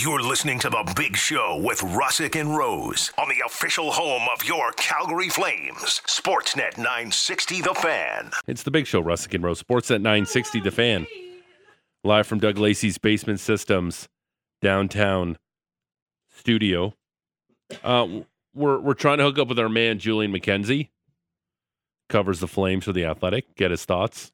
You're listening to The Big Show with Russick and Rose on the official home of your Calgary Flames, Sportsnet 960 The Fan. It's the big show, Russick and Rose, Sportsnet 960 The Fan. Live from Doug Lacey's Basement Systems downtown studio. Uh, we're, we're trying to hook up with our man, Julian McKenzie. Covers the Flames for The Athletic. Get his thoughts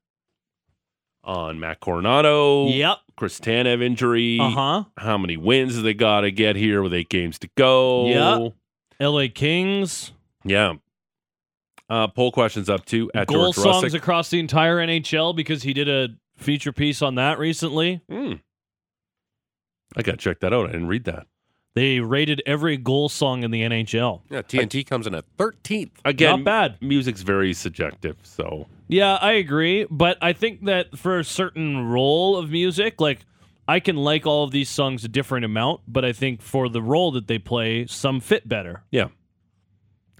on Matt Coronato. Yep. Chris Tanev injury. Uh huh. How many wins do they got to get here with eight games to go? Yep. L.A. Kings. Yeah. Uh, poll questions up too at Goal George songs Russick. across the entire NHL because he did a feature piece on that recently. Hmm. I got to check that out. I didn't read that. They rated every goal song in the NHL. Yeah, TNT comes in at 13th. Again, Not bad. music's very subjective. So Yeah, I agree, but I think that for a certain role of music, like I can like all of these songs a different amount, but I think for the role that they play, some fit better. yeah,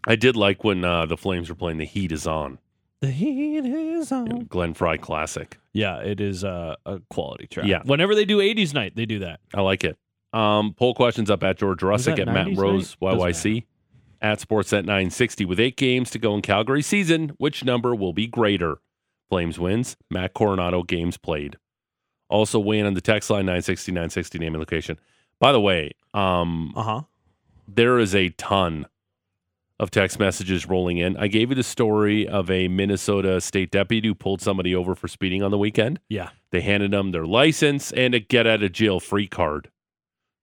I did like when uh, the Flames were playing "The Heat Is On," The heat is on. you know, Glenn Frey classic. Yeah, it is a, a quality track. Yeah. Whenever they do 80s night, they do that. I like it. Um, poll questions up at George Russick at Matt Rose YYC at Sportsnet 960 with eight games to go in Calgary season. Which number will be greater? Flames wins. Matt Coronato games played. Also weigh in on the text line 960 960 name and location. By the way, um, Uh huh. there is a ton of text messages rolling in. I gave you the story of a Minnesota state deputy who pulled somebody over for speeding on the weekend. Yeah. They handed them their license and a get out of jail free card.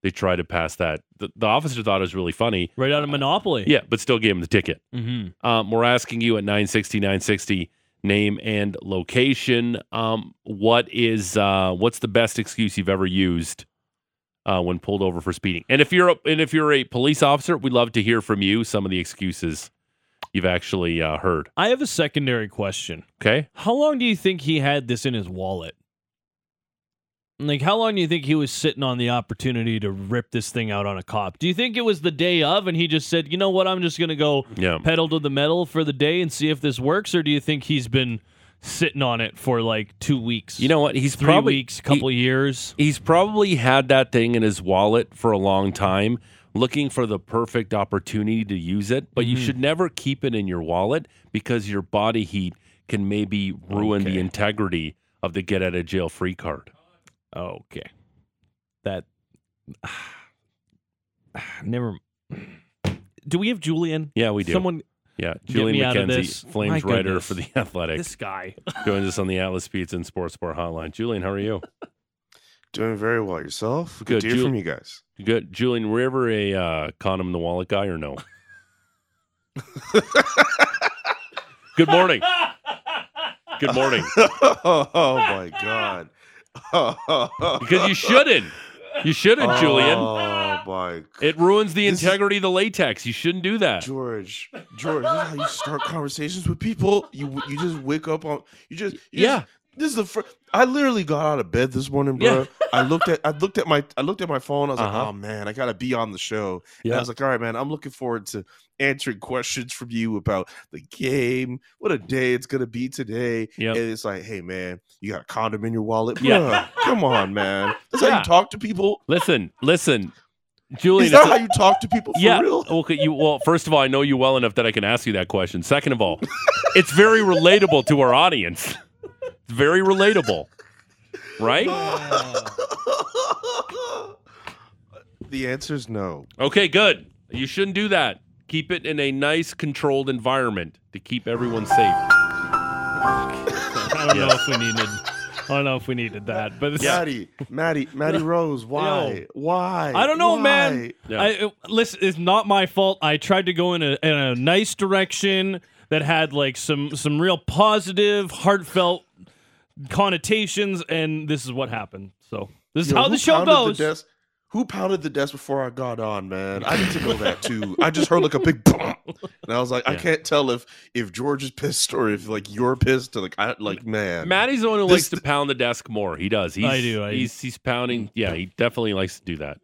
They tried to pass that. The, the officer thought it was really funny. Right out of Monopoly. Yeah, but still gave him the ticket. Mm-hmm. Um, we're asking you at 960 960 name and location. Um, what is uh, what's the best excuse you've ever used uh, when pulled over for speeding? And if you're a, and if you're a police officer, we'd love to hear from you some of the excuses you've actually uh, heard. I have a secondary question. Okay, How long do you think he had this in his wallet? Like, how long do you think he was sitting on the opportunity to rip this thing out on a cop? Do you think it was the day of and he just said, you know what, I'm just going to go yeah. pedal to the metal for the day and see if this works? Or do you think he's been sitting on it for like two weeks? You know what? He's three probably weeks, couple years. he's probably had that thing in his wallet for a long time looking for the perfect opportunity to use it but you Mhm. should never keep it in your wallet because your body heat can maybe ruin the integrity of the get out of jail free card Okay. That. Never. Do we have Julian? yeah we do Someone. yeah get julian me out of mckenzie this. flames My writer goodness. for the athletic This guy. joins us on the atlas pizza and sports bar hotline julian how are you Doing very well yourself. Good, Good, to hear Ju- from you guys. good julian were you ever a uh, condom in the wallet guy or no good morning good morning oh my god. Because you shouldn't you shouldn't oh, julian Oh my It ruins the This is- integrity of the latex. You shouldn't do that. George, George, this is how you start conversations with people. You you just wake up on you just you Yeah. just- this is the first. I literally got out of bed this morning, bro. Yeah. I looked at I looked at my I looked at my phone. I was Uh-huh. like, oh man, I gotta be on the show. And Yeah. I was like, all right, man, I'm looking forward to answering questions from you about the game. What a day it's gonna be today. Yep. And it's like, hey man, you got a condom in your wallet? Yeah. Come on, man. That's how you talk to people. Listen, listen, Julian. Is that how you talk to people for yeah. real? Okay. You well. First of all, I know you well enough that I can ask you that question. Second of all, it's very relatable to our audience. It's very relatable, right? the answer is no. Okay. Good. You shouldn't do that. Keep it in a nice, controlled environment to keep everyone safe. I don't know if we needed. I don't know if we needed that, but it's, Maddie, Maddie, Maddie Rose, why? Why? I don't know, man. Yeah. I, it- listen, it's not my fault. I tried to go in a, in a nice direction that had like some some real positive, heartfelt connotations, and this is what happened. So this is Yo, how the show pounded goes. desk? Who pounded the desk before I got on, man? I need to know that too. I just heard like a big boom, and I was like, I can't tell if if George is pissed or if like you're pissed. Like I like man. Maddie's the one who This- likes to pound the desk more. He does. He's, I do, I- he's he's pounding. Yeah, he definitely likes to do that.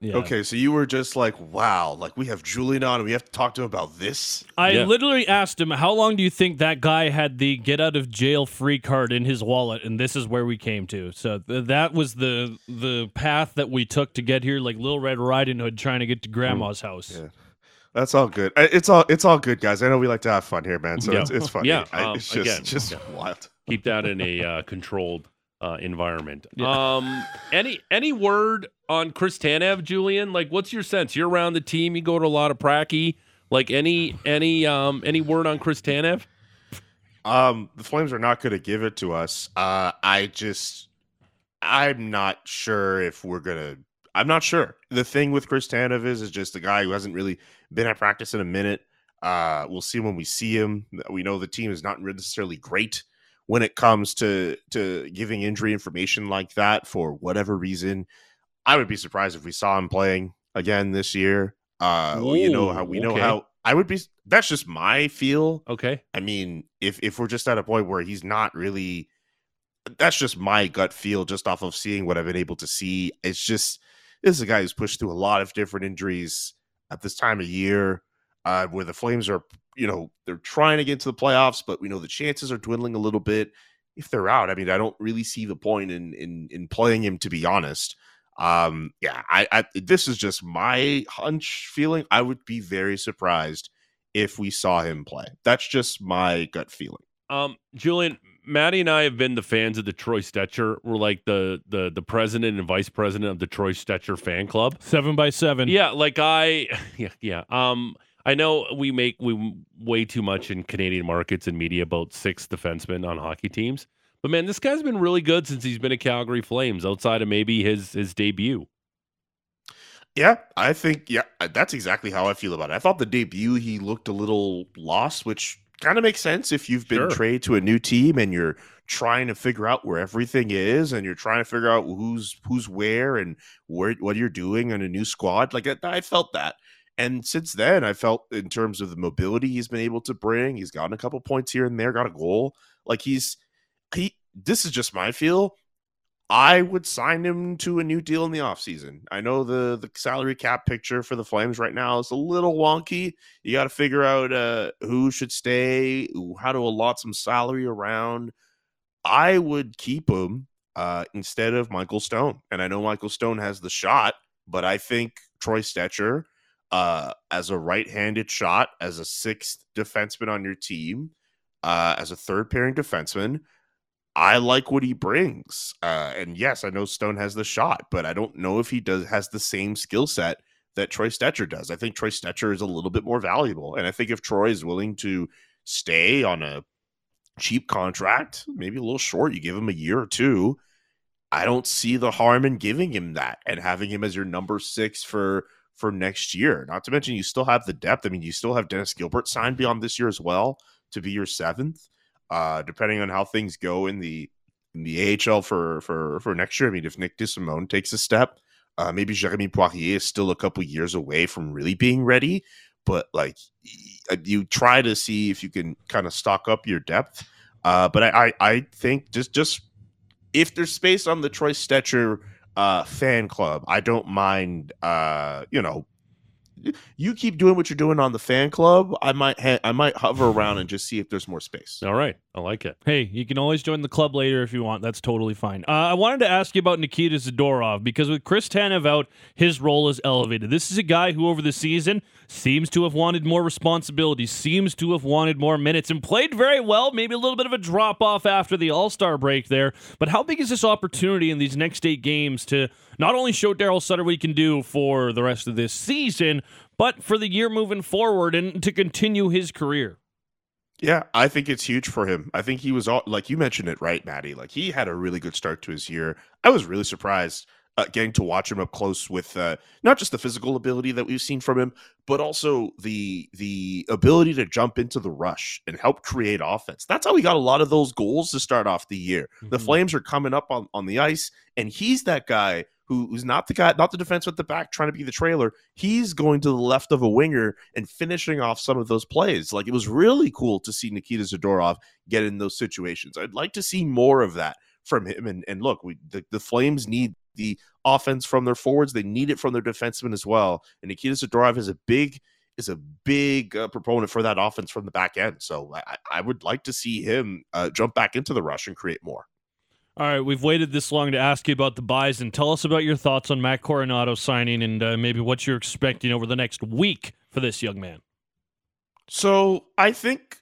Yeah. Okay, so you were just like, wow, like we have Julian on and we have to talk to him about this. I Yeah. literally asked him, "How long do you think that guy had the get out of jail free card in his wallet?" And this is where we came to. So th- that was the the path that we took to get here, like Little Red Riding Hood trying to get to Grandma's house. Yeah. That's all good. I- It's all it's all good, guys. I know we like to have fun here, man. So Yeah. it's it's fun. Yeah, I- um, it's just again, just yeah. wild. Keep that in a uh, controlled uh, environment. Yeah. Um, any any word on Chris Tanev, Julian? Like, what's your sense? You're around the team. You go to a lot of pracky. Like, any any um any word on Chris Tanev? Um, the Flames are not going to give it to us. Uh, I just, I'm not sure if we're gonna. I'm not sure. The thing with Chris Tanev is, is just a guy who hasn't really been at practice in a minute. Uh, we'll see when we see him. We know the team is not necessarily great when it comes to to giving injury information like that for whatever reason. I would be surprised if we saw him playing again this year. Uh, well, you know how we know okay. how I would be. That's just my feel. Okay. I mean, if if we're just at a point where he's not really, that's just my gut feel, just off of seeing what I've been able to see. It's just this is a guy who's pushed through a lot of different injuries at this time of year, uh, where the Flames are, you know, they're trying to get into the playoffs, but we know the chances are dwindling a little bit. If they're out, I mean, I don't really see the point in in in playing him, to be honest. Um, yeah, I, I this is just my hunch feeling. I would be very surprised if we saw him play. That's just my gut feeling. Um, Julian, Maddie and I have been the fans of the Troy Stecher. We're like the the the president and vice president of the Troy Stecher fan club. Seven by seven. Yeah, like I, yeah, yeah. Um, I know we make we way too much in Canadian markets and media about six defensemen on hockey teams, but man, this guy's been really good since he's been at Calgary Flames. Outside of maybe his his debut. Yeah, I think yeah, that's exactly how I feel about it. I thought the debut he looked a little lost, which kind of makes sense if you've been Sure. traded to a new team and you're trying to figure out where everything is and you're trying to figure out who's who's where and where what you're doing on a new squad. Like I felt that. And since then, I felt in terms of the mobility he's been able to bring, he's gotten a couple points here and there, got a goal. Like he's he this is just my feel. I would sign him to a new deal in the offseason. I know the the salary cap picture for the Flames right now is a little wonky. You got to figure out uh, who should stay, how to allot some salary around. I would keep him uh, instead of Michael Stone. And I know Michael Stone has the shot, but I think Troy Stecher, uh, as a right handed shot, as a sixth defenseman on your team, uh, as a third pairing defenseman, I like what he brings. Uh, and yes, I know Stone has the shot, but I don't know if he does has the same skill set that Troy Stecher does. I think Troy Stecher is a little bit more valuable. And I think if Troy is willing to stay on a cheap contract, maybe a little short, you give him a year or two. I don't see the harm in giving him that and having him as your number six for for next year. Not to mention you still have the depth. I mean, you still have Dennis Gilbert signed beyond this year as well to be your seventh. Uh, depending on how things go in the in the AHL for for for next year. I mean, if Nick DeSimone takes a step, uh, maybe Jeremy Poirier is still a couple years away from really being ready. But like, you try to see if you can kind of stock up your depth. Uh, but I, I I think just just if there's space on the Troy Stecher uh, fan club, I don't mind. Uh, you know, you keep doing what you're doing on the fan club. I might ha- I might hover around and just see if there's more space. All right, I like it. Hey, you can always join the club later if you want. That's totally fine. Uh, I wanted to ask you about Nikita Zadorov because with Chris Tanev out, his role is elevated. This is a guy who, over the season, seems to have wanted more responsibility, seems to have wanted more minutes, and played very well. Maybe a little bit of a drop off after the All Star break there. But how big is this opportunity in these next eight games to not only show Daryl Sutter what he can do for the rest of this season, but for the year moving forward and to continue his career? Yeah, I think it's huge for him. I think he was all like you mentioned it right, Maddie. Like he had a really good start to his year. I was really surprised uh, getting to watch him up close with uh, not just the physical ability that we've seen from him, but also the the ability to jump into the rush and help create offense. That's how we got a lot of those goals to start off the year. The Mhm. Flames are coming up on on the ice, and he's that guy who, who's not the guy, not the defense at the back trying to be the trailer. He's going to the left of a winger and finishing off some of those plays. Like it was really cool to see Nikita Zadorov get in those situations. I'd like to see more of that from him. And and look, we the, the Flames need the offense from their forwards. They need it from their defensemen as well. And Nikita Zadorov is a big is a big uh, proponent for that offense from the back end. So I, I would like to see him uh, jump back into the rush and create more. All right, we've waited this long to ask you about the buys, and tell us about your thoughts on Matt Coronato signing, and uh, maybe what you're expecting over the next week for this young man. So I think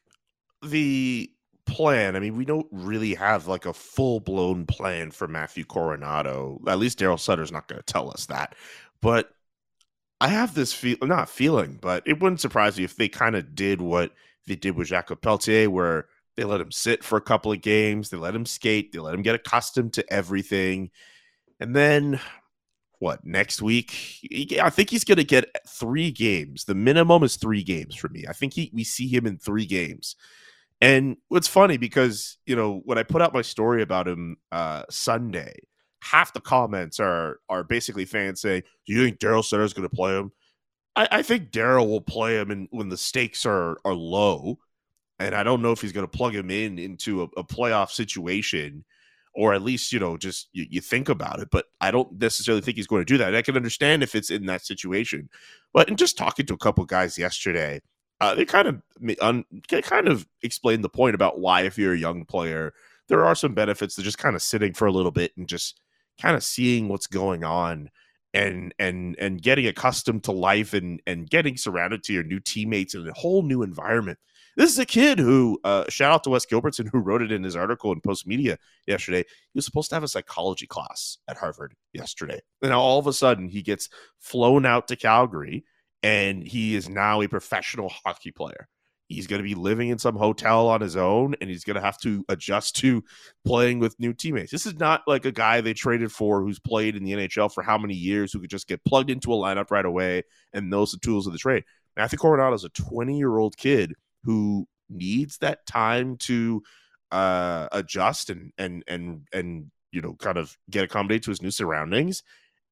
the plan. I mean, we don't really have like a full blown plan for Matthew Coronato. At least Daryl Sutter's not going to tell us that. But I have this feel, not feeling, but it wouldn't surprise me if they kind of did what they did with Jakob Pelletier, where they let him sit for a couple of games, they let him skate, they let him get accustomed to everything. And then what next week? I think he's going to get three games. The minimum is three games for me. I think he, we see him in three games. And what's funny because you know when I put out my story about him uh, Sunday, half the comments are are basically fans saying, "Do you think Daryl Sutter is going to play him?" I, I think Daryl will play him in, when the stakes are are low, and I don't know if he's going to plug him in into a, a playoff situation or at least you know just you, you, think about it but i don't necessarily think he's going to do that and i can understand if it's in that situation but in just talking to a couple guys yesterday uh, they kind of un, kind of explained the point about why if you're a young player there are some benefits to just kind of sitting for a little bit and just kind of seeing what's going on and and and getting accustomed to life and and getting surrounded to your new teammates in a whole new environment this is a kid who, uh, shout out to Wes Gilbertson, who wrote it in his article in Postmedia yesterday. He was supposed to have a psychology class at Harvard yesterday. And now all of a sudden he gets flown out to Calgary and he is now a professional hockey player. He's going to be living in some hotel on his own and he's going to have to adjust to playing with new teammates. This is not like a guy they traded for who's played in the NHL for how many years who could just get plugged into a lineup right away and knows the tools of the trade. Matthew Coronato is a 20 year old kid who needs that time to uh, adjust and and and and you know kind of get accommodated to his new surroundings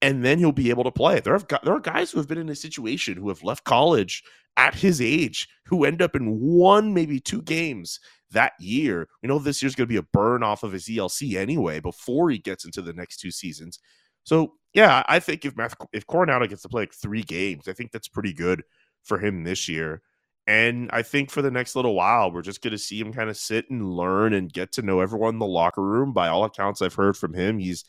and then he'll be able to play. There have there are guys who have been in a situation who have left college at his age who end up in one maybe two games that year. We know this year's going to be a burn off of his ELC anyway before he gets into the next two seasons. So yeah I think if Math, if Coronato gets to play like three games I think that's pretty good for him this year and I think for the next little while, we're just going to see him kind of sit and learn and get to know everyone in the locker room. By all accounts I've heard from him, he's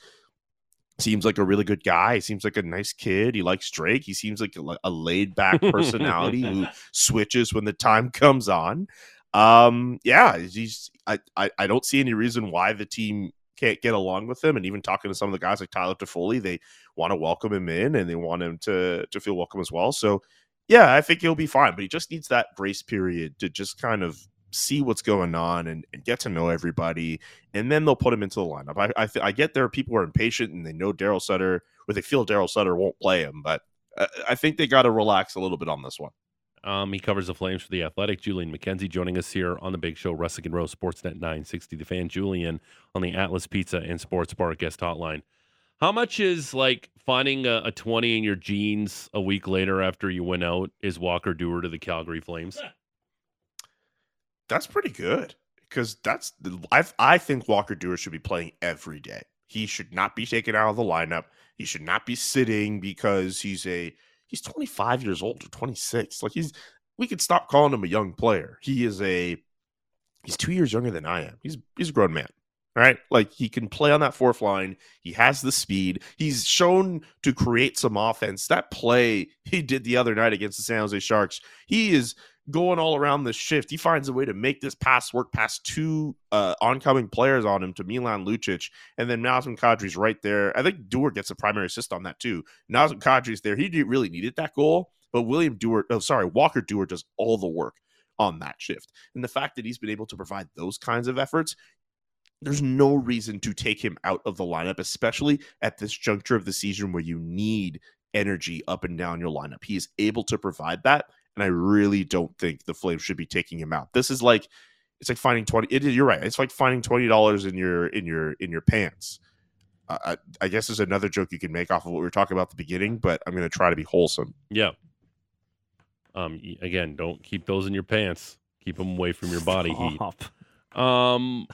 seems like a really good guy. He seems like a nice kid. He likes Drake. He seems like a, a laid back personality who switches when the time comes on. Um, yeah, he's. I, I I don't see any reason why the team can't get along with him. And even talking to some of the guys like Tyler Toffoli, they want to welcome him in and they want him to to feel welcome as well. So yeah, I think he'll be fine, but he just needs that grace period to just kind of see what's going on and, and get to know everybody, and then they'll put him into the lineup. I I, th- I get there are people who are impatient and they know Daryl Sutter, or they feel Daryl Sutter won't play him, but I, I think they got to relax a little bit on this one. Um, he covers the Flames for the Athletic. Julian McKenzie joining us here on the Big Show, Russick and Rose Sportsnet 960. The fan Julian on the Atlas Pizza and Sports Bar guest hotline. How much is like finding a, a, 20 in your jeans a week later after you went out is Walker Duehr to the Calgary Flames? That's pretty good because that's I I think Walker Duehr should be playing every day. He should not be taken out of the lineup. He should not be sitting because he's a he's 25 years old or 26. Like he's we could stop calling him a young player. He is a he's 2 years younger than I am. He's he's a grown man. Right, like he can play on that fourth line. He has the speed. He's shown to create some offense. That play he did the other night against the San Jose Sharks, he is going all around the shift. He finds a way to make this pass work past two uh, oncoming players on him to Milan Lucic, and then Nazem Kadri's right there. I think Duehr gets a primary assist on that too. Nazem Kadri's there. He really needed that goal, but William Duehr, oh sorry, Walker Duehr does all the work on that shift. And the fact that he's been able to provide those kinds of efforts, there's no reason to take him out of the lineup, especially at this juncture of the season where you need energy up and down your lineup. He is able to provide that, and I really don't think the Flames should be taking him out. This is like it's like finding twenty. It, you're right. It's like finding twenty dollars in your in your in your pants. Uh, I, I, guess there's another joke you can make off of what we were talking about at the beginning, but I'm going to try to be wholesome. Yeah. Um. Again, don't keep those in your pants. Keep them away from your body heat. Um.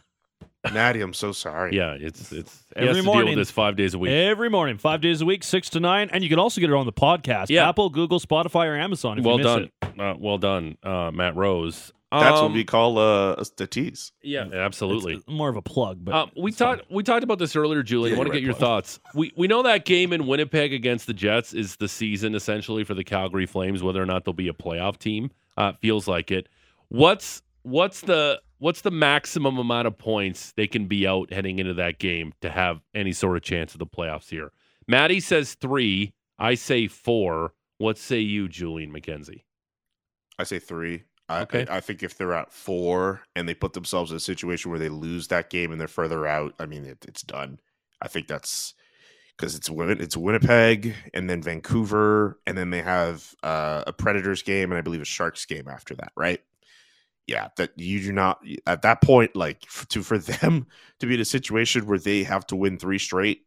Natty, I'm so sorry. Yeah, it's it's he Every has to deal morning. with this five days a week. Every morning, five days a week, six to nine, and you can also get it on the podcast. Yeah. Apple, Google, Spotify, or Amazon. If well you miss done, It. uh, well done, uh, Matt Rose. That's Um, what we call uh, the tease. Yeah, absolutely. It's more of a plug, but Uh, we talked we talked about this earlier, Julie. Yeah, I want to you're get your right, Paul. thoughts. We we know that game in Winnipeg against the Jets is the season essentially for the Calgary Flames. Whether or not they'll be a playoff team, uh, feels like it. What's what's the what's the maximum amount of points they can be out heading into that game to have any sort of chance of the playoffs here? Maddie says three. I say four. What say you, Julian McKenzie? I say three. I, Okay. I, I think if they're at four and they put themselves in a situation where they lose that game and they're further out, I mean, it, it's done. I think that's because it's Win- it's Winnipeg and then Vancouver and then they have uh, a Predators game and I believe a Sharks game after that, right? Yeah, that you do not at that point like to for them to be in a situation where they have to win three straight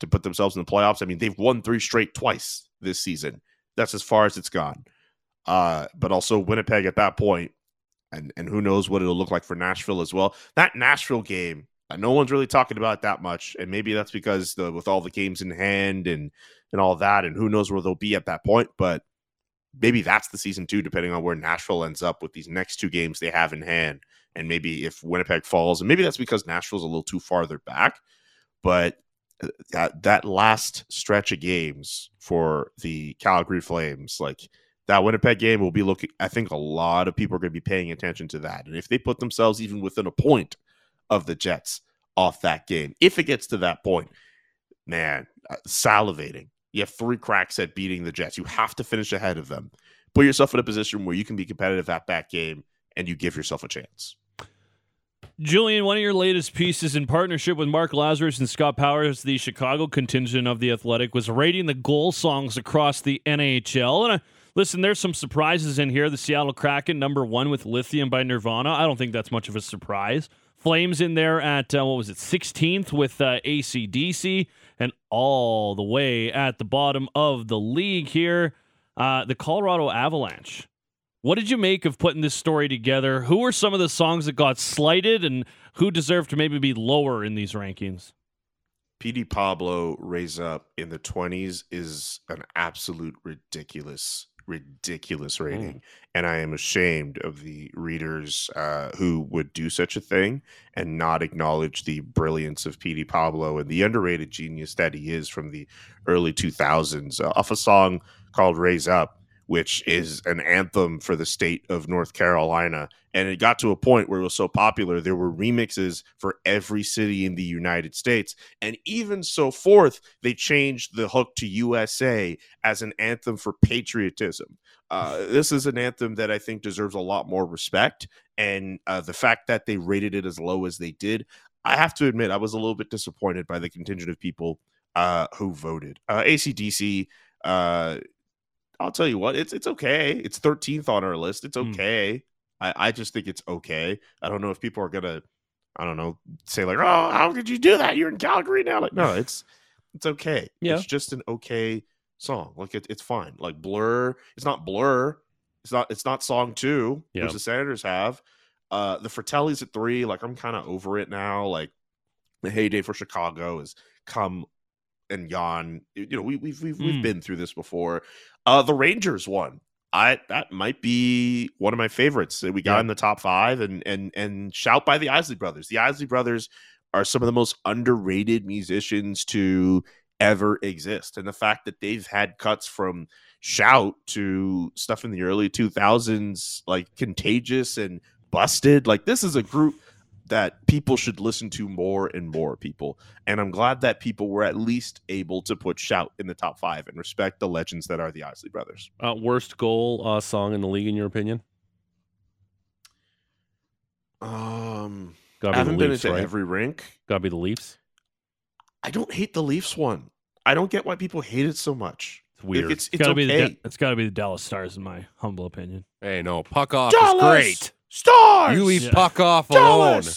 to put themselves in the playoffs. I mean, they've won three straight twice this season. That's as far as it's gone. Uh, but also Winnipeg at that point, and and who knows what it'll look like for Nashville as well. That Nashville game, uh, no one's really talking about that much, and maybe that's because the with all the games in hand and and all that, and who knows where they'll be at that point. But maybe that's the season two, depending on where Nashville ends up with these next two games they have in hand, and maybe if Winnipeg falls, and maybe that's because Nashville's a little too farther back, but. uh, That that last stretch of games for the Calgary Flames, like that Winnipeg game will be looking. I think a lot of people are going to be paying attention to that, and if they put themselves even within a point of the Jets off that game, if it gets to that point, man, uh, salivating. You have three cracks at beating the Jets. You have to finish ahead of them. Put yourself in a position where you can be competitive at that game, and you give yourself a chance. Julian, one of your latest pieces in partnership with Mark Lazerus and Scott Powers, the Chicago contingent of the Athletic, was rating the goal songs across the NHL. And uh, listen, there's some surprises in here. The Seattle Kraken, number one with Lithium by Nirvana. I don't think that's much of a surprise. Flames in there at, uh, what was it, 16th with uh, ACDC, and all the way at the bottom of the league here, uh, the Colorado Avalanche. What did you make of putting this story together? Who were some of the songs that got slighted and who deserved to maybe be lower in these rankings? Petey Pablo raise up in the 20s is an absolute ridiculous, ridiculous rating. And I am ashamed of the readers uh, who would do such a thing and not acknowledge the brilliance of Petey Pablo and the underrated genius that he is from the early 2000s uh, off a song called Raise Up. Which is an anthem for the state of North Carolina. And it got to a point where it was so popular, there were remixes for every city in the United States and even so forth, they changed the hook to USA as an anthem for patriotism. Uh, this is an anthem that I think deserves a lot more respect. And uh, the fact that they rated it as low as they did, I have to admit, I was a little bit disappointed by the contingent of people uh, who voted. Uh, ACDC, uh, I'll tell you what, it's it's okay. It's 13th on our list. It's Hmm. okay. I, I just think it's okay. I don't know if people are gonna, I don't know, say like, oh, how did you do that? You're in Calgary now. Like, no, it's it's okay. Yeah. It's just an okay song. Like it, it's fine. Like Blur, it's not Blur. It's not it's not song two, Yeah. which the Senators have. Uh the Fratellis at three, like I'm kind of over it now. Like the heyday for Chicago has come and gone. You know, we, we've we've we've Mm. been through this before. Uh the Rangers one. I that might be one of my favorites that we got Yeah. in the top five, and and and shout by the Isley Brothers. The Isley Brothers are some of the most underrated musicians to ever exist, and the fact that they've had cuts from shout to stuff in the early 2000s like contagious and busted like this is a group that people should listen to more and more people and i'm glad that people were at least able to put shout in the top five and respect the legends that are the isley brothers Uh, worst goal uh, song in the league, in your opinion? um Gotta be haven't the been Leafs, into right? every rink Got to be the Leafs. i don't hate the leafs one i don't get why people hate it so much It's weird. Like, it's It's it's gotta okay be the it's got to be the Dallas Stars, in my humble opinion. Hey, no, puck off Dallas is great. Stars You leave Yeah. puck off alone.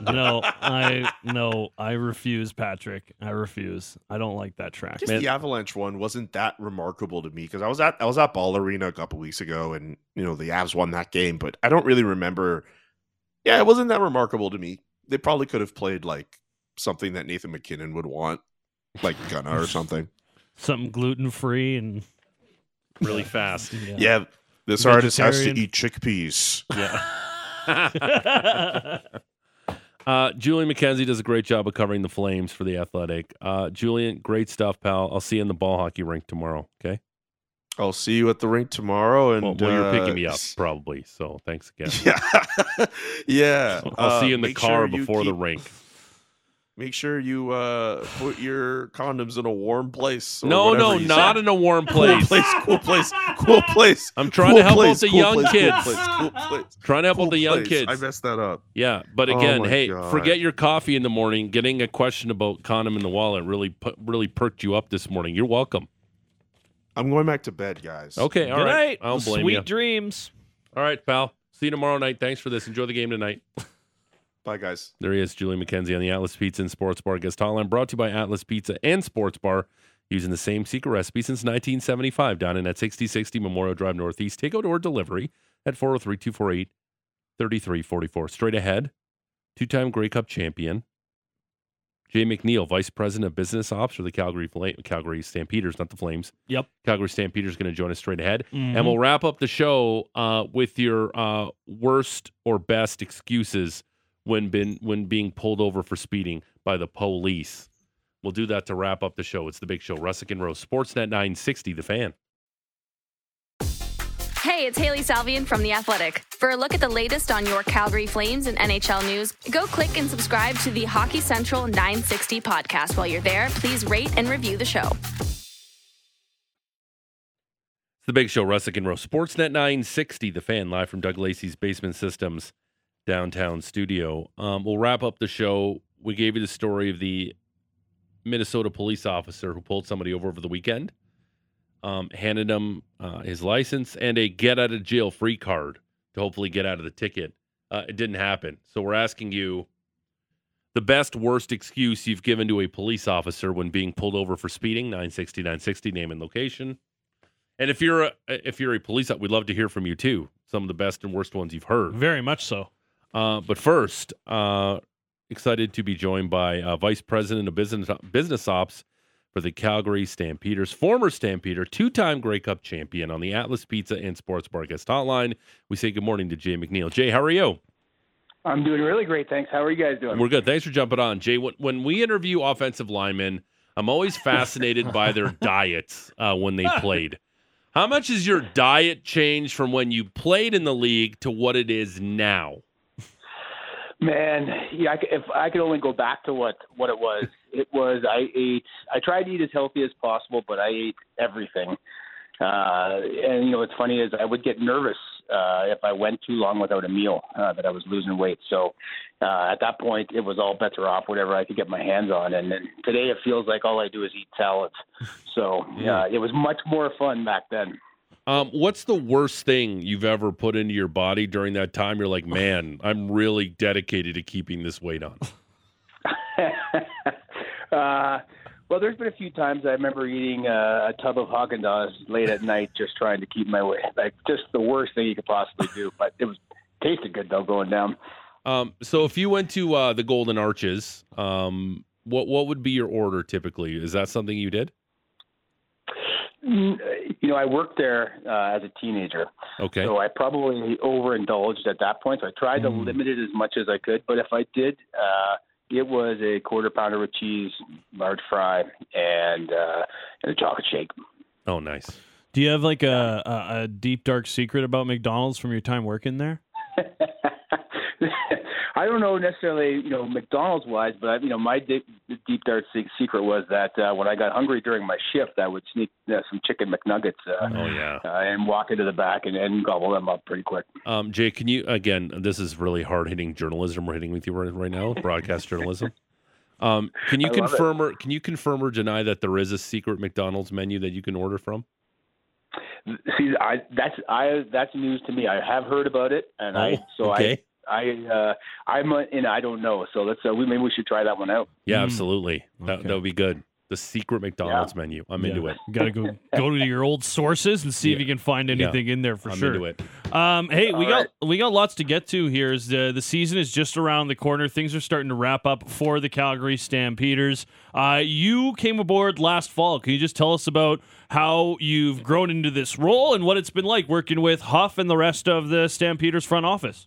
No, I no, I refuse, Patrick. I refuse. I don't like that track. I guess Man. the Avalanche one wasn't that remarkable to me because I was at I was at Ball Arena a couple weeks ago and you know the Avs won that game, but I don't really remember. Yeah, it wasn't that remarkable to me. they probably could have played like something that Nathan MacKinnon would want, like Gunna or something. Something gluten free and really fast. Yeah, this artist has to eat chickpeas. Yeah. uh, Julian McKenzie does a great job of covering the Flames for the Athletic. Uh, Julian, great stuff, pal. I'll see you in the ball hockey rink tomorrow. Okay. I'll see you at the rink tomorrow. And Well, well you're picking uh, me up probably. So thanks again. Yeah, yeah. I'll see you in Uh, the car sure before the rink. Make sure you uh, put your condoms in a warm place. or No, no, not said. in a warm place. cool place. place, cool place, cool place. I'm trying cool to help out the cool young place, kids. Cool place, cool place. Trying to help out the young place. kids. I messed that up. Yeah, but Oh again, my hey, God. forget your coffee in the morning. Getting a question about condom in the wallet really really perked you up this morning. You're welcome. I'm going back to bed, guys. Okay, all Good right. night. I don't blame Sweet you. dreams. All right, pal. See you tomorrow night. Thanks for this. Enjoy the game tonight. Bye, guys. There he is, Julie McKenzie on the Atlas Pizza and Sports Bar guest hotline, brought to you by Atlas Pizza and Sports Bar, using the same secret recipe since 1975. Down in at 6060 Memorial Drive Northeast. Takeout or delivery at 403 248 3344. Straight ahead, two time Grey Cup champion, Jay McNeil, Vice President of Business Ops for the Calgary Fla- Calgary Stampeders, not the Flames. Yep. Calgary Stampeders going to join us straight ahead. Mhm. And we'll wrap up the show uh, with your uh, worst or best excuses when been when being pulled over for speeding by the police. We'll do that to wrap up the show. It's the big show. Russick and Rose, Sportsnet 960, the fan. Hey, it's Hailey Salvian from The Athletic. For a look at the latest on your Calgary Flames and NHL news, go click and subscribe to the Hockey Central 960 podcast. While you're there, please rate and review the show. It's the big show. Russick and Rose, Sportsnet 960, the fan, live from Doug Lacey's Basement Systems downtown studio. Um, we'll wrap up the show. We gave you the story of the Minnesota police officer who pulled somebody over over the weekend, um, handed him uh, his license and a get out of jail free card to hopefully get out of the ticket. Uh, it didn't happen. So we're asking you the best, worst excuse you've given to a police officer when being pulled over for speeding. 960, 960, name and location. And if you're a, if you're a police, we'd love to hear from you too. Some of the best and worst ones you've heard. Very much so. Uh, but first, uh, excited to be joined by uh, Vice President of Business Business Ops for the Calgary Stampeders, former Stampeder, two-time Grey Cup champion on the Atlas Pizza and Sports Bar guest hotline. We say good morning to Jay McNeil. Jay, how are you? I'm doing really great, thanks. How are you guys doing? We're good. Thanks for jumping on, Jay. When, when we interview offensive linemen, I'm always fascinated by their diets uh, when they played. How much has your diet changed from when you played in the league to what it is now? Man, yeah, I, if I could only go back to what what it was, it was I ate. I tried to eat as healthy as possible, but I ate everything. Uh, and you know what's funny is I would get nervous uh, if I went too long without a meal uh, that I was losing weight. So uh, at that point, it was all bets are off, whatever I could get my hands on. And then today, it feels like all I do is eat salads. So yeah, it was much more fun back then. Um, what's the worst thing you've ever put into your body during that time? You're like, man, I'm really dedicated to keeping this weight on. uh, well, there's been a few times I remember eating uh, a tub of Haagen Dazs late at night, just trying to keep my weight. Like just the worst thing you could possibly do. But it was tasted good though, going down. Um, so if you went to uh, the Golden Arches, um, what what would be your order typically? Is that something you did? Mm, You know, I worked there uh, as a teenager, Okay. so I probably overindulged at that point. So I tried to limit it as much as I could. But if I did, uh, it was a quarter pounder with cheese, large fry, and uh, and a chocolate shake. Oh, nice. Do you have like a, a, a deep dark secret about McDonald's from your time working there? I don't know necessarily, you know, McDonald's wise, but you know, my deep, deep dark secret was that uh, when I got hungry during my shift, I would sneak uh, some chicken McNuggets uh, Oh yeah. uh, and walk into the back and, and gobble them up pretty quick. Um, Jay, can you again? This is really hard hitting journalism we're hitting with you right, right now, broadcast journalism. Um, can you I confirm or can you confirm or deny that there is a secret McDonald's menu that you can order from? See, I that's I that's news to me. I have heard about it, and I Oh, so okay. I I uh, I'm uh, and I don't know. So let's uh, we maybe we should try that one out. Yeah, Mm. absolutely. That Okay. that would be good. The secret McDonald's menu. I'm into Yeah. it. Got to go go to your old sources and see if you can find anything in there for sure. I'm sure. into it. Um, hey, we All got we got lots to get to here. As the the season is just around the corner, things are starting to wrap up for the Calgary Stampeders. Uh, you came aboard last fall. Can you just tell us about how you've grown into this role and what it's been like working with Huff and the rest of the Stampeders front office?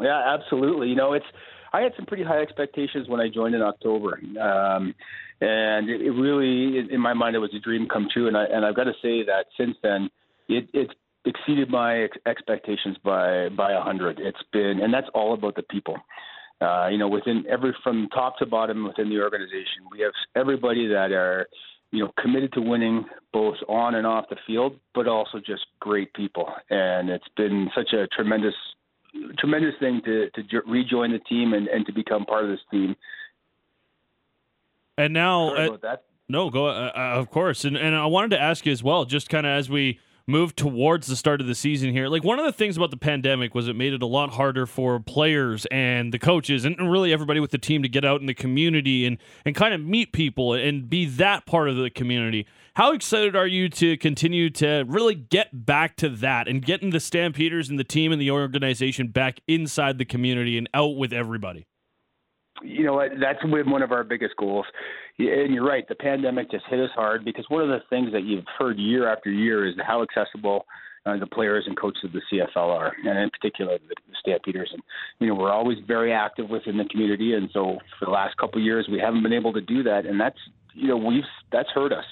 Yeah, absolutely. You know, it's I had some pretty high expectations when I joined in October, um, and it, it really, in- my mind, it was a dream come true. And I and I've got to say that since then, it, it's exceeded my ex- expectations by by a hundred. It's been, and that's all about the people. Uh, you know, within every from top to bottom within the organization, we have everybody that are, you know, committed to winning both on and off the field, but also just great people. And it's been such a tremendous tremendous thing to to jo- rejoin the team and, and to become part of this team. And now, uh. No, go uh, uh, of course, and and I wanted to ask you as well, just kind of as we move towards the start of the season here. Like one of the things about the pandemic was it made it a lot harder for players and the coaches and really everybody with the team to get out in the community and and kind of meet people and be that part of the community. How excited are you to continue to really get back to that and getting the Stampeders and the team and the organization back inside the community and out with everybody? You know what? One of our biggest goals. And you're right. The pandemic just hit us hard because one of the things that you've heard year after year is how accessible uh, the players and coaches of the CFL are, and in particular the, the Stampeders. And you know, we're always very active within the community, and so for the last couple of years, we haven't been able to do that, and that's you know we've that's hurt us.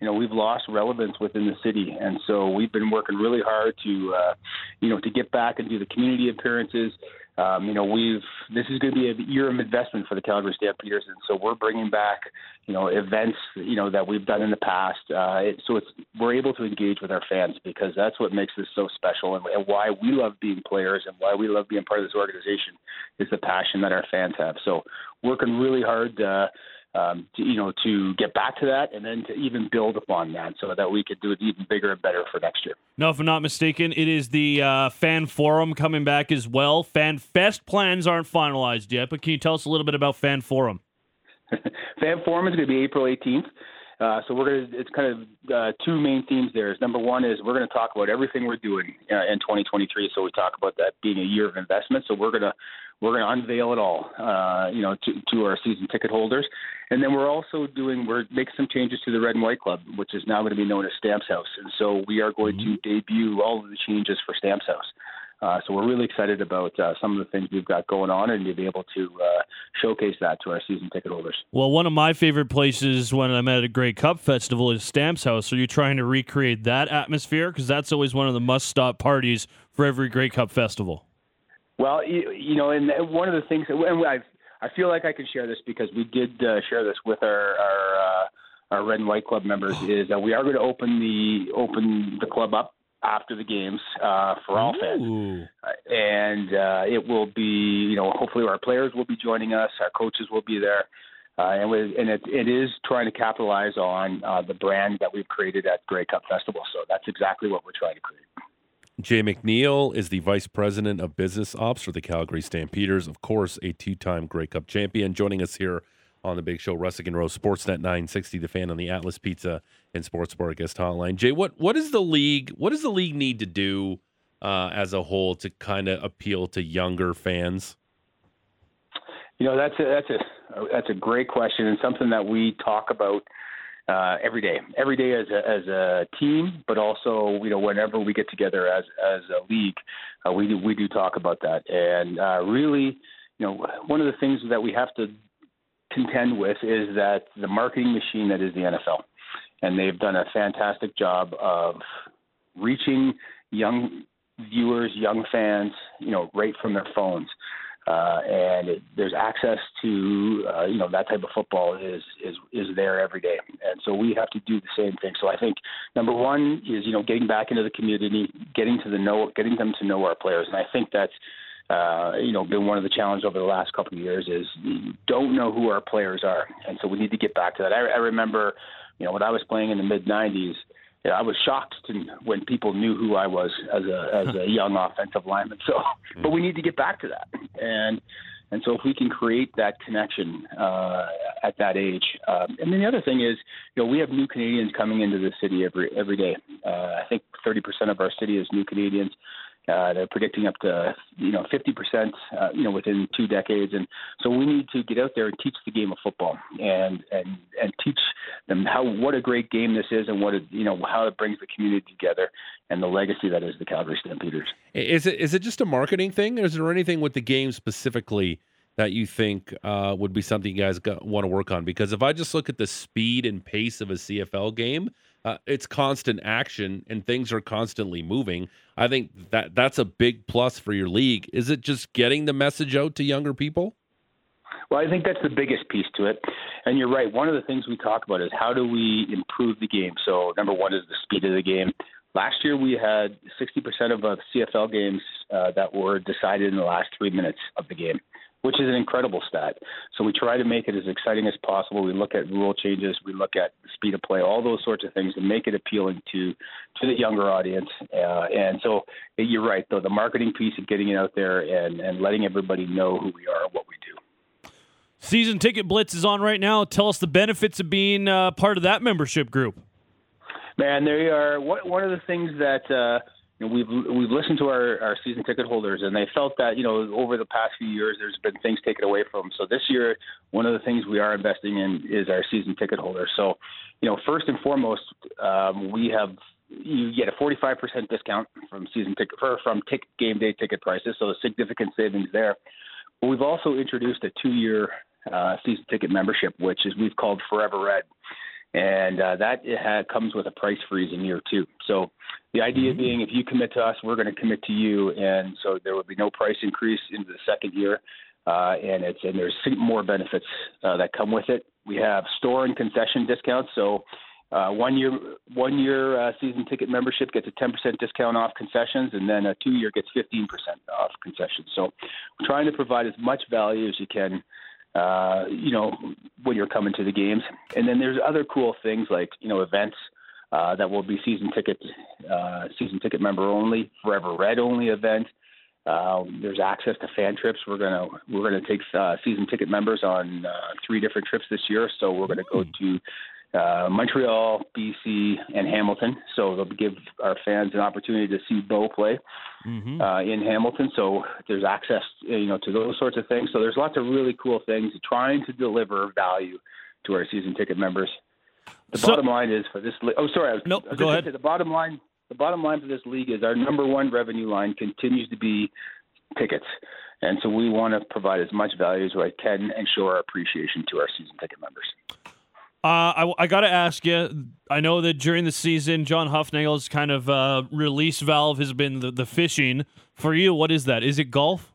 You know, we've lost relevance within the city, and so we've been working really hard to, uh, you know, to get back and do the community appearances. Um, you know, we've this is going to be a year of investment for the Calgary Stampeders, and so we're bringing back, you know, events, you know, that we've done in the past. Uh, it, so it's we're able to engage with our fans because that's what makes this so special, and, and why we love being players and why we love being part of this organization is the passion that our fans have. So working really hard. Uh, um, to, you know, to get back to that and then to even build upon that so that we could do it even bigger and better for next year. No, if I'm not mistaken, it is the uh, fan forum coming back as well. Fan Fest plans aren't finalized yet, but can you tell us a little bit about Fan Forum? Fan Forum is going to be April 18th. Uh, so we're going to, it's kind of uh, two main themes there. Is number one is we're going to talk about everything we're doing uh, in 2023. So we talk about that being a year of investment. So we're going to we're going to unveil it all, uh, you know, to, to our season ticket holders. And then we're also doing we're making some changes to the Red and White Club, which is now going to be known as Stamps House. And so we are going to debut all of the changes for Stamps House. Uh, so we're really excited about uh, some of the things we've got going on, and to be able to uh, showcase that to our season ticket holders. Well, one of my favorite places when I'm at a Grey Cup festival is Stamps House. Are you trying to recreate that atmosphere? Because that's always one of the must-stop parties for every Grey Cup festival. Well, you, you know, and one of the things, and I I feel like I can share this because we did uh, share this with our our, uh, our Red and White Club members is that we are going to open the open the club up after the games uh, for all fans. Ooh. and uh, it will be, you know, hopefully our players will be joining us, our coaches will be there, uh, and we, and it, it is trying to capitalize on uh, the brand that we've created at Grey Cup Festival. So that's exactly what we're trying to create. Jay McNeil is the vice president of business ops for the Calgary Stampeders. Of course, a two-time Grey Cup champion. Joining us here on the Big Show, Russick and Rose Sportsnet 960, the fan on the Atlas Pizza and Sports Bar guest hotline. Jay, what what is the league? What does the league need to do uh, as a whole to kind of appeal to younger fans? You know, that's a, that's a that's a great question and something that we talk about uh, every day, every day as a, as a team, but also you know whenever we get together as as a league, uh, we do, we do talk about that. And uh, really, you know, one of the things that we have to contend with is that the marketing machine that is the NFL, and they've done a fantastic job of reaching young viewers, young fans, you know, right from their phones. Uh, and it, there's access to uh, you know that type of football is is is there every day, and so we have to do the same thing. So I think number one is you know getting back into the community, getting to the know, getting them to know our players, and I think that's uh, you know been one of the challenges over the last couple of years is don't know who our players are, and so we need to get back to that. I, I remember you know when I was playing in the mid '90s. Yeah, I was shocked to, when people knew who I was as a as a young offensive lineman. So, but we need to get back to that. And And so, if we can create that connection uh, at that age, um, and then the other thing is, you know, we have new Canadians coming into the city every every day. Uh, I think 30% of our city is new Canadians. Uh, they're predicting up to you know 50% uh, you know within two decades, and so we need to get out there and teach the game of football and and and teach them how what a great game this is and what it, you know how it brings the community together and the legacy that is the Calgary Stampeders. Is it is it just a marketing thing, or is there anything with the game specifically that you think uh, would be something you guys want to work on? Because if I just look at the speed and pace of a CFL game, uh, it's constant action and things are constantly moving. I think that that's a big plus for your league. Is it just getting the message out to younger people? Well, I think that's the biggest piece to it. And you're right. One of the things we talk about is how do we improve the game? So, number one is the speed of the game. Last year, we had 60% of uh, CFL games uh, that were decided in the last three minutes of the game which is an incredible stat. So we try to make it as exciting as possible. We look at rule changes, we look at speed of play, all those sorts of things to make it appealing to to the younger audience. Uh, and so you're right, though the marketing piece of getting it out there and and letting everybody know who we are, and what we do. Season ticket blitz is on right now. Tell us the benefits of being uh, part of that membership group. Man, they are one of the things that. Uh, you know, we've we've listened to our, our season ticket holders, and they felt that you know over the past few years there's been things taken away from them. So this year, one of the things we are investing in is our season ticket holders. So, you know, first and foremost, um, we have you get a 45% discount from season ticket from ticket game day ticket prices, so significant savings there. But we've also introduced a two-year uh, season ticket membership, which is we've called Forever Red and uh, that had, comes with a price freeze in year two. So the idea mm-hmm. being, if you commit to us, we're going to commit to you, and so there would be no price increase into the second year, uh, and it's and there's more benefits uh, that come with it. We have store and concession discounts, so. Uh, one year, one year uh, season ticket membership gets a 10% discount off concessions, and then a two year gets 15% off concessions. So, we're trying to provide as much value as you can uh, you know, when you're coming to the games. And then there's other cool things like, you know, events uh, that will be season ticket, uh, season ticket member only, Forever Red only event. Uh, there's access to fan trips. We're gonna we're gonna take uh, season ticket members on uh, three different trips this year. So we're gonna go to uh, Montreal, BC, and Hamilton. So they'll give our fans an opportunity to see Bo play mm-hmm. uh, in Hamilton. So there's access, you know, to those sorts of things. So there's lots of really cool things trying to deliver value to our season ticket members. The so, bottom line is for this. Li- oh, sorry. I was, nope, I was go ahead. Say the bottom line. The bottom line for this league is our number one revenue line continues to be tickets. And so we want to provide as much value as we can and show our appreciation to our season ticket members. Uh, I, I got to ask you. I know that during the season, John Hufnagel's kind of uh, release valve has been the, the fishing. For you, what is that? Is it golf?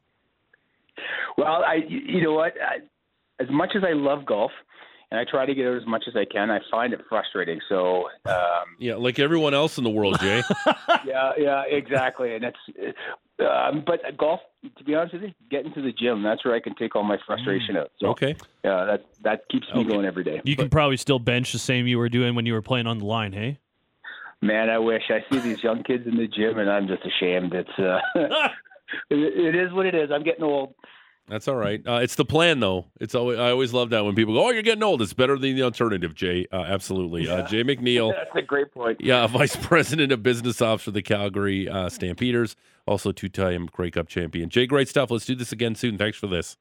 Well, I you know what? I, as much as I love golf, and I try to get out as much as I can. I find it frustrating. So um, yeah, like everyone else in the world, Jay. yeah, yeah, exactly. And it's um, but golf, to be honest with you, getting to the gym, that's where I can take all my frustration out. So, okay. Yeah, that that keeps me okay. going every day. You but, can probably still bench the same you were doing when you were playing on the line, hey? Man, I wish. I see these young kids in the gym, and I'm just ashamed. It's uh, it, it is what it is. I'm getting old. That's all right. Uh, it's the plan, though. It's always I always love that when people go, "Oh, you're getting old." It's better than the alternative, Jay. Uh, absolutely. Uh, Jay McNeil. That's a great point. Yeah, Vice President of Business Ops for the Calgary uh, Stampeders, also two-time Grey Cup champion. Jay, great stuff. Let's do this again soon. Thanks for this.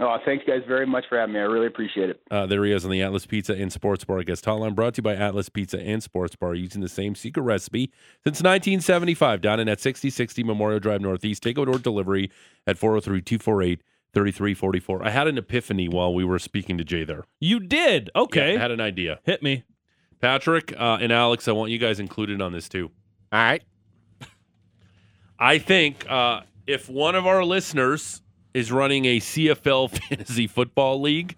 Oh, thanks, guys, very much for having me. I really appreciate it. Uh, there he is on the Atlas Pizza and Sports Bar guest hotline, brought to you by Atlas Pizza and Sports Bar, using the same secret recipe since 1975. Down in at 6060 Memorial Drive Northeast. Take or delivery at 403 248 3344. I had an epiphany while we were speaking to Jay there. You did? Okay. Yeah, I had an idea. Hit me. Patrick uh, and Alex, I want you guys included on this too. All right. I think uh, if one of our listeners is running a CFL fantasy football league,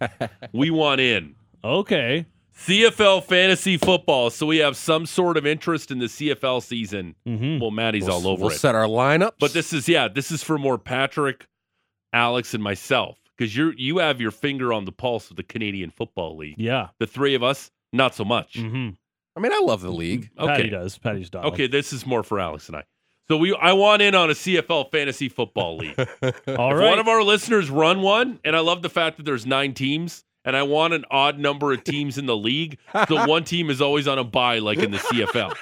we want in. Okay. CFL fantasy football, so we have some sort of interest in the CFL season. Mm-hmm. Well, Maddie's we'll, all over we'll it. set our lineup. But this is yeah, this is for more Patrick, Alex, and myself because you you have your finger on the pulse of the Canadian Football League. Yeah, the three of us, not so much. Mm-hmm. I mean, I love the league. Okay. Patty does. Patty's dog. Okay, this is more for Alex and I. So we, I want in on a CFL fantasy football league. All if right. one of our listeners run one, and I love the fact that there's nine teams, and I want an odd number of teams in the league, so one team is always on a bye, like in the CFL.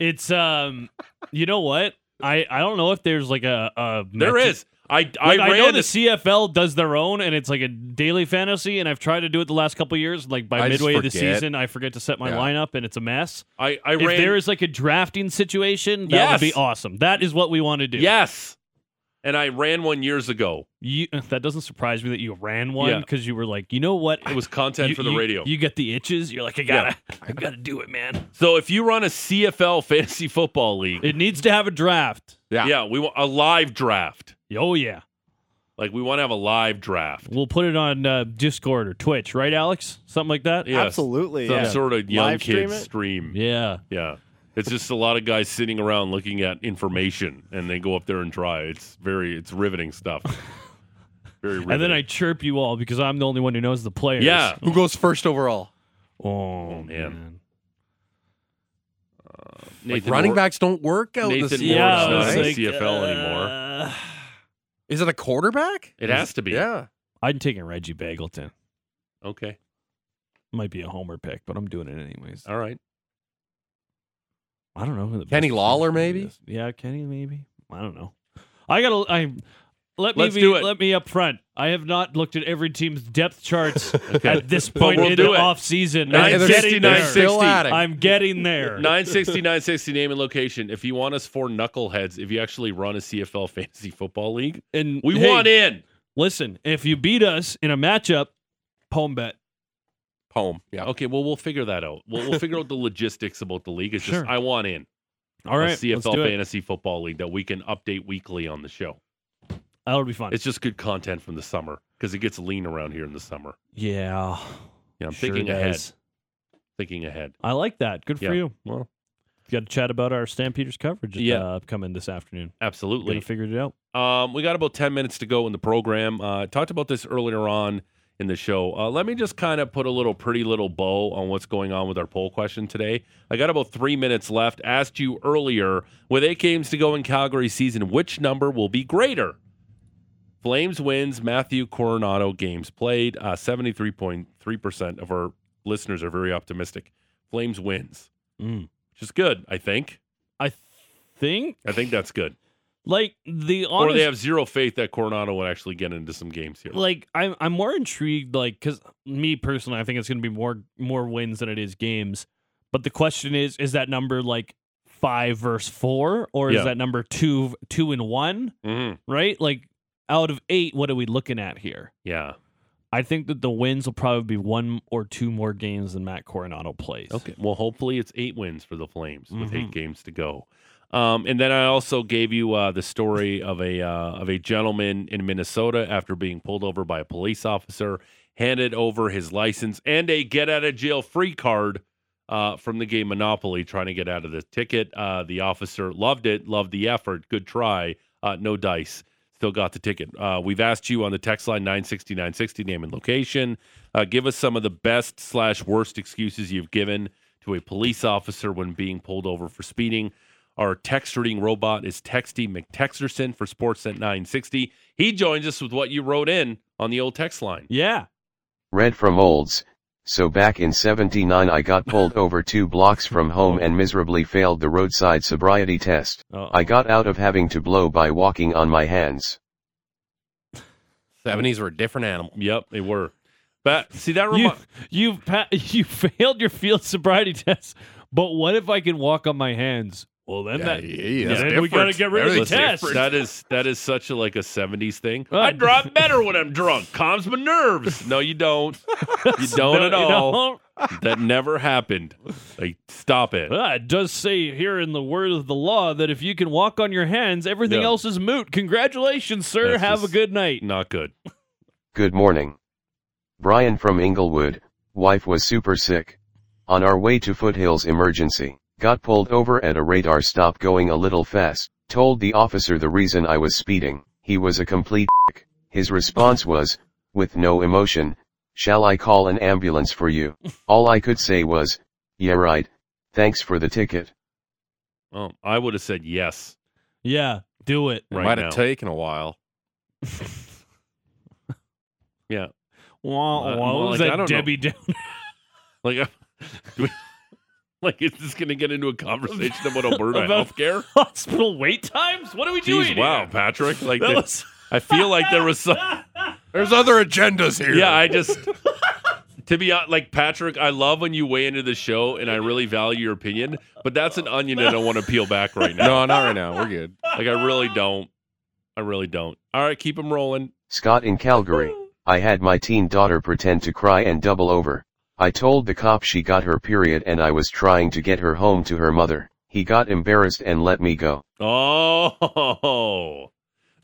it's um, you know what? I I don't know if there's like a, a There method- is. I I Like, I, know a- the CFL does their own, and it's like a daily fantasy. And I've tried to do it the last couple of years. Like by I midway of the season, I forget to set my Yeah. lineup, and it's a mess. I I if ran. there is like a drafting situation, that would be awesome. That is what we want to do. yes, and I ran one years ago. You, that doesn't surprise me that you ran one Yeah. because you were like, you know what? It was content You- for the you- radio. You get the itches. You're like, I gotta, I gotta do it, man. so if you run a CFL fantasy football league, It needs to have a draft. Yeah. yeah, we want a live draft. Oh yeah, Like we want to have a live draft. we'll put it on uh, Discord or Twitch, right, Alex? Something like that. Yes. Absolutely. Some yeah. sort of young Live stream kid it? stream. Yeah. Yeah. It's just a lot of guys sitting around looking at information and they go up there and try. It's very it's riveting stuff. Very riveting. And then I chirp you all because I'm the only one who knows the players. Yeah. Who goes first overall? Oh, man. man. Like Nathan running Ward- backs don't work out in Nathan the Ward's Yeah, not I in was the like, CFL anymore. uh, Is it a quarterback? It has to be. Yeah. I'm taking Reggie Begelton. Okay. Might be a homer pick, but I'm doing it anyways. All right. I don't know who the Kenny best Lawler, maybe? is. Yeah, Kenny maybe. I don't know. I gotta. I let me Let's be, do it. let me up front. I have not looked at every team's depth charts Okay. at this point we'll in the it. off season. Nine I'm sixty, getting there. sixty. Still. I'm getting there. 960, 960 name and location. If you want us for knuckleheads, if you actually run a CFL fantasy football league, And we hey, want in. Listen, if you beat us in a matchup, home bet. Home. Yeah. Okay, well we'll figure that out. We'll, we'll figure out the logistics about the league. It's Sure. just I want in All right, a CFL let's do it. fantasy football league that we can update weekly on the show. That'll be fun. It's just good content from the summer because it gets lean around here in the summer. yeah, Yeah, I'm sure thinking ahead. does. Thinking ahead. I like that. Good for Yeah. you. Well, you Got to chat about our Stampeders coverage Yeah. uh, upcoming this afternoon. absolutely. Figured it out. Um, we got about 10 minutes to go in the program. Uh, talked about this earlier on in the show. Uh, let me just kind of put a little pretty little bow on what's going on with our poll question today. I got about three minutes left. Asked you earlier, with eight games to go in Calgary season, which number will be greater? Flames wins, Matthew Coronato games played. Uh, 73.3% of our listeners are very optimistic. Flames wins, Mm. which is good, I think. I think I think that's good. Like the or they have zero faith that Coronato will actually get into some games here. like I'm I'm more intrigued like because me personally I think it's gonna be more more wins than it is games. But the question is, is that number like five versus four, or is that number two two and one? Mhm. Right? Like out of eight, what are we looking at here? Yeah. I think that the wins will probably be one or two more games than Matt Coronato plays. Okay. Well, hopefully it's eight wins for the Flames with eight Mhm. games to go. Um, and then I also gave you uh, the story of a uh, of a gentleman in Minnesota after being pulled over by a police officer, handed over his license and a get out of jail free card uh, from the game Monopoly, trying to get out of the ticket. Uh, the officer loved it, loved the effort, good try. Uh, no dice. Still got the ticket. Uh, we've asked you on the text line 960 960 name and location. Give us some of the best slash worst excuses you've given to a police officer when being pulled over for speeding. Our text reading robot is Texty McTexterson for Sportsnet 960. He joins us with what you wrote in on the old text line. Yeah. Read from Olds. So back in 79 I got pulled over two blocks from home and miserably failed the roadside sobriety test. Uh-oh. I got out of having to blow by walking on my hands. 70s were a different animal. Yep, they were. But see that you remi- you pa- you failed your field sobriety test. But what if I can walk on my hands? Well, then that yeah, then we got to get rid of the Listen, test. That is that is such a like a '70s thing. Uh, I drive better when I'm drunk. Calms my nerves. No, you don't. You don't No, at all. don't. That never happened. Like, stop it. Ah, it does say here in the word of the law that if you can walk on your hands, everything Yeah. else is moot. Congratulations, sir. That's Have a good night. Not good. Good morning. Brian from Inglewood, wife was super sick. On our way to Foothills emergency, got pulled over at a radar stop going a little fast, told the officer the reason I was speeding, he was a complete His response was, with no emotion, shall I call an ambulance for you? All I could say was, yeah right, thanks for the ticket. Oh, I would have said yes. Yeah, do it. right Might now. have taken a while. yeah. Wah, Uh, wah. well, What was like, I that don't know. Debbie Downer? Like, uh, do we- like is this going to get into a conversation about Alberta About- healthcare? Hospital wait times? What are we doing? Wow, here? Patrick. Like, That the- was I feel like there was some. There's other agendas here. Yeah, I just. To be honest, like Patrick, I love when you weigh into the show, and I really value your opinion. But that's an onion that I don't want to peel back right now. no, not right now. We're good. Like I really don't. I really don't. All right, keep them rolling. Scott in Calgary. I had my teen daughter pretend to cry and double over. I told the cop she got her period and I was trying to get her home to her mother. He got embarrassed and let me go. Oh,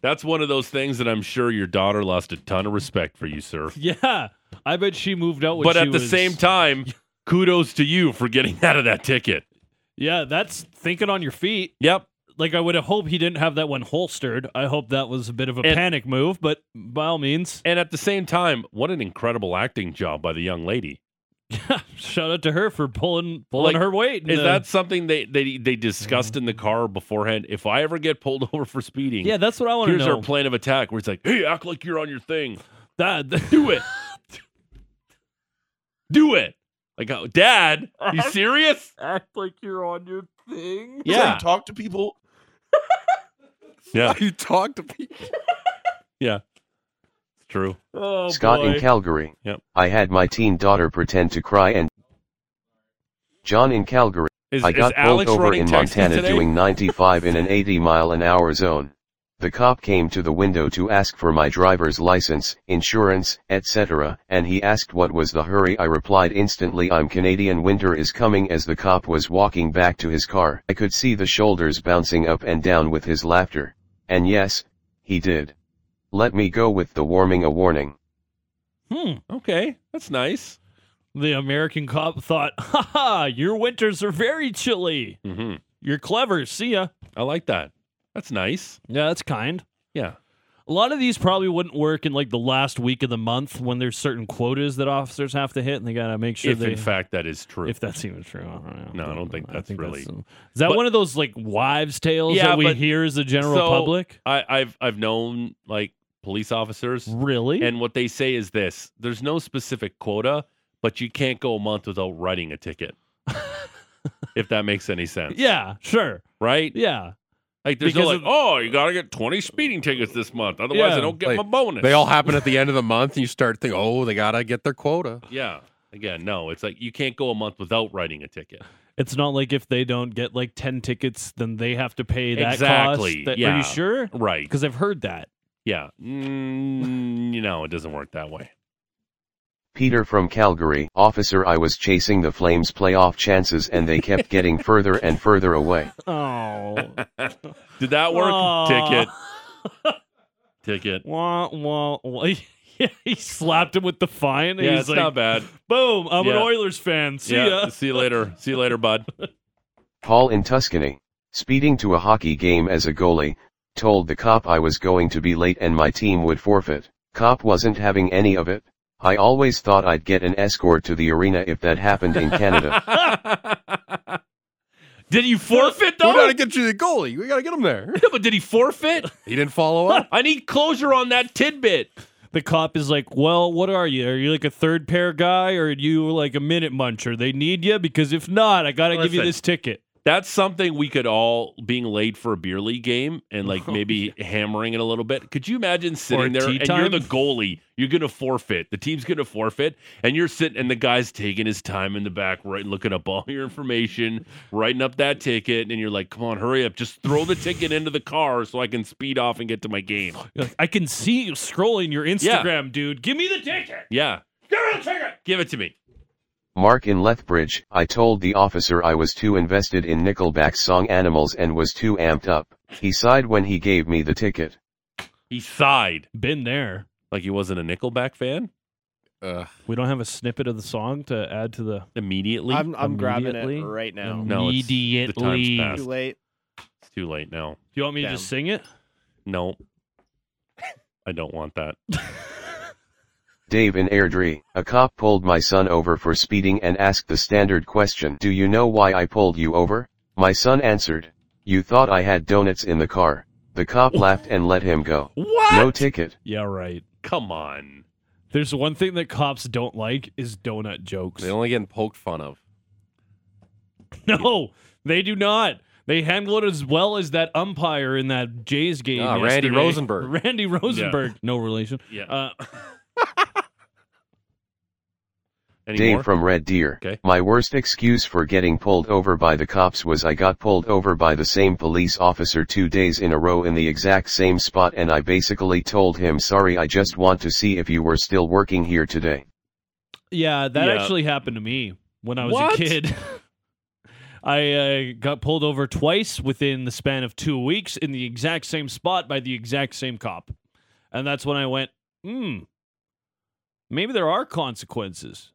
that's one of those things that I'm sure your daughter lost a ton of respect for you, sir. Yeah, I bet she moved out. When But she at the was- same time, kudos to you for getting out of that ticket. yeah, that's thinking on your feet. Yep. Like I would have hoped he didn't have that one holstered. I hope that was a bit of a And- panic move, but by all means, And at the same time, what an incredible acting job by the young lady. shout out to her for pulling pulling Like, her weight. Is the- that something they, they they discussed in the car beforehand? If I ever get pulled over for speeding, Yeah, that's what I want to here's know. our plan of attack where it's like, hey, act like you're on your thing. Dad, Do it. Do it. Like, oh, Dad, you serious? act like you're on your thing. Yeah. you talk to people. Yeah. You talk to people. Yeah. It's true. Oh Scott boy. in Calgary. Yep. I had my teen daughter pretend to cry and John in Calgary. Is, I is got pulled Alex over in Montana today? doing 95 in an 80 mile an hour zone. The cop came to the window to ask for my driver's license, insurance, etc., and he asked what was the hurry. I replied instantly I'm Canadian winter is coming as the cop was walking back to his car. I could see the shoulders bouncing up and down with his laughter. And yes, he did. Let me go with the warming a warning. Hmm. Okay, that's nice. The American cop thought, "Ha ha! Your winters are very chilly. Mm-hmm. You're clever. See ya." I like that. That's nice. Yeah, that's kind. Yeah. A lot of these probably wouldn't work in like the last week of the month when there's certain quotas that officers have to hit, and they gotta make sure if they. in fact that is true. if that's even true, I don't know. No, I don't think that's really- is that But- one of those like wives' tales Yeah, that we but- hear as the general So- public? I, I've I've known like police officers, Really? and what they say is this: there's no specific quota, but you can't go a month without writing a ticket. if that makes any sense. yeah, sure. Right? Yeah. Like there's no Because like, of- oh, you gotta get 20 speeding tickets this month, otherwise I don't get Like, my bonus. They all happen at the end of the month, and you start thinking, oh, they gotta get their quota. Yeah. Again, no, it's like you can't go a month without writing a ticket. It's not like if they don't get like 10 tickets, then they have to pay that Exactly, cost. That- Are you sure? Right. Because I've heard that. Yeah. Mm, you know, it doesn't work that way. Peter from Calgary. Officer I was chasing the Flames playoff chances and they kept getting further and further away. Oh. Did that work? Aw. Ticket. Ticket. wah, wah, wah. Yeah, he slapped him with the fine. Yeah, he's it's like, not bad. boom, I'm an Oilers fan. See yeah. ya. See you later. See you later, bud. Paul in Tuscany. Speeding to a hockey game as a goalie, told the cop I was going to be late and my team would forfeit. Cop wasn't having any of it. I always thought I'd get an escort to the arena if that happened in Canada. did he forfeit though? We gotta get you the goalie. We gotta get him there. Yeah, but did he forfeit? He didn't follow up. I need closure on that tidbit. The cop is like, well, what are you? Are you like a third pair guy or are you like a minute muncher? They need you because if not, I got to give you this ticket. That's something we could all being late for a beer league game and like oh, maybe hammering it a little bit. Could you imagine sitting there and you're the goalie? You're gonna forfeit. The team's gonna forfeit, and you're sitting and the guy's taking his time in the back, right, looking up all your information, writing up that ticket, and you're like, "Come on, hurry up! Just throw the ticket into the car so I can speed off and get to my game." Like, I can see you scrolling your Instagram, dude. Give me the ticket. Yeah, give me the ticket. Give it to me. Mark in Lethbridge, I told the officer I was too invested in Nickelback's song Animals and was too amped up. He sighed when he gave me the ticket. He sighed Been there. like he wasn't a Nickelback fan. Uh, We don't have a snippet of the song to add to the Immediately, I'm I'm grabbing it right now. No, it's- the time's immediately. passed. Too late. it's too late now. Do you want me to just sing it? No, I don't want that. Dave in Airdrie, a cop pulled my son over for speeding and asked the standard question Do you know why I pulled you over? My son answered, You thought I had donuts in the car. The cop laughed and let him go. What? No ticket. Yeah, right. Come on. There's one thing that cops don't like is donut jokes. They only getting poked fun of. No, they do not. They handle it as well as that umpire in that Jays game. Ah, Randy yesterday. Rosenberg. Randy Rosenberg. No relation. Yeah. Uh, Any Dave from Red Deer. Okay. My worst excuse for getting pulled over by the cops was I got pulled over by the same police officer two days in a row in the exact same spot and I basically told him sorry I just want to see if you were still working here today. yeah, that Yeah. actually happened to me when I was What? a kid. I uh, got pulled over twice within the span of two weeks in the exact same spot by the exact same cop. And that's when I went, hmm, maybe there are consequences.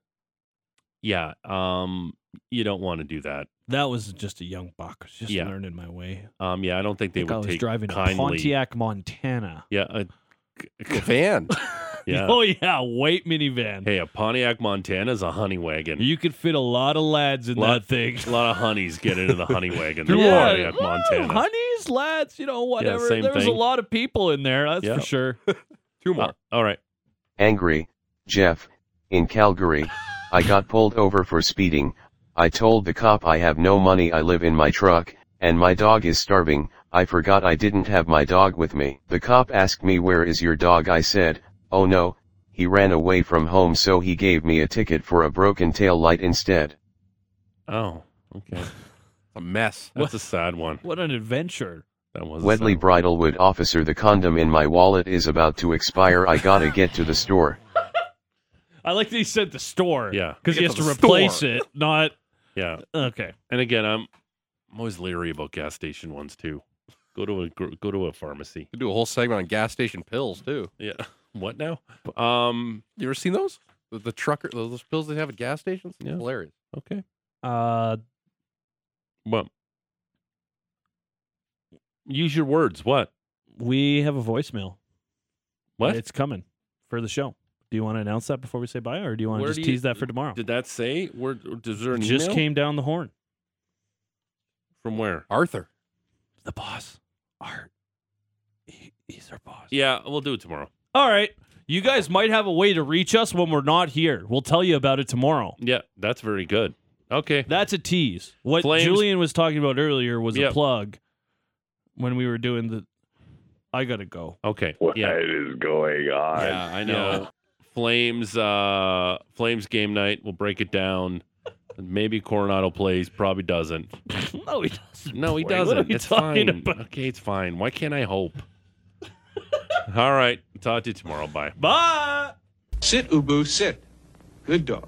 Yeah. Um, you don't want to do that. That was just a young buck. Just Yeah. learning my way. Um, yeah, I don't think I they think I would was take driving a kindly. Pontiac, Montana. Yeah. A, The van. yeah. Oh yeah, white minivan. Hey, a Pontiac Montana is a honey wagon. You could fit a lot of lads in Lot- that thing. a lot of honeys get into the honey wagon. The Yeah, Pontiac well, Montana. honeys, lads, you know, whatever. same There was a lot of people in there, that's Yeah. for sure. Two more. Uh, all right. Angry, Jeff, in Calgary, I got pulled over for speeding. I told the cop I have no money I live in my truck, and my dog is starving, I forgot I didn't have my dog with me. The cop asked me where is your dog I said, oh no, he ran away from home so he gave me a ticket for a broken tail light instead. Oh, okay. a mess. That's a sad one. What an adventure. That was a Wedley. Bridlewood officer the condom in my wallet is about to expire I gotta get to the store. I like that he said the store. Yeah. Because he has to to replace store. it, not Yeah. okay. And again, I'm I'm always leery about gas station ones too. Go to a go to a pharmacy. Could do a whole segment on gas station pills too. Yeah. What now? Um. You ever seen those? The, the trucker, those pills they have at gas stations. Yeah. Hilarious. Okay. Uh Well. Use your words. What? we have a voicemail. What? It's coming for the show. Do you want to announce that before we say bye, or do you want to Where just do you- tease that for tomorrow? Did that say? Where? Is there an It just email? came down the horn. from where? Arthur. The boss, Art. He, he's our boss. Yeah, we'll do it tomorrow. All right. You guys might have a way to reach us when we're not here. We'll tell you about it tomorrow. Yeah, that's very good. Okay. That's a tease. What Flames- Julian was talking about earlier was Yep. a plug when we were doing the. I gotta go. Okay. What yeah. is going on? Yeah, I know. Flames, uh, Flames game night. We'll break it down. Maybe Coronato plays. Probably doesn't. No, he doesn't. No, he play. Doesn't. are you it's talking fine. about? Okay, it's fine. Why can't I hope? All right. Talk to you tomorrow. Bye. Bye. Sit, Ubu, sit. Good dog.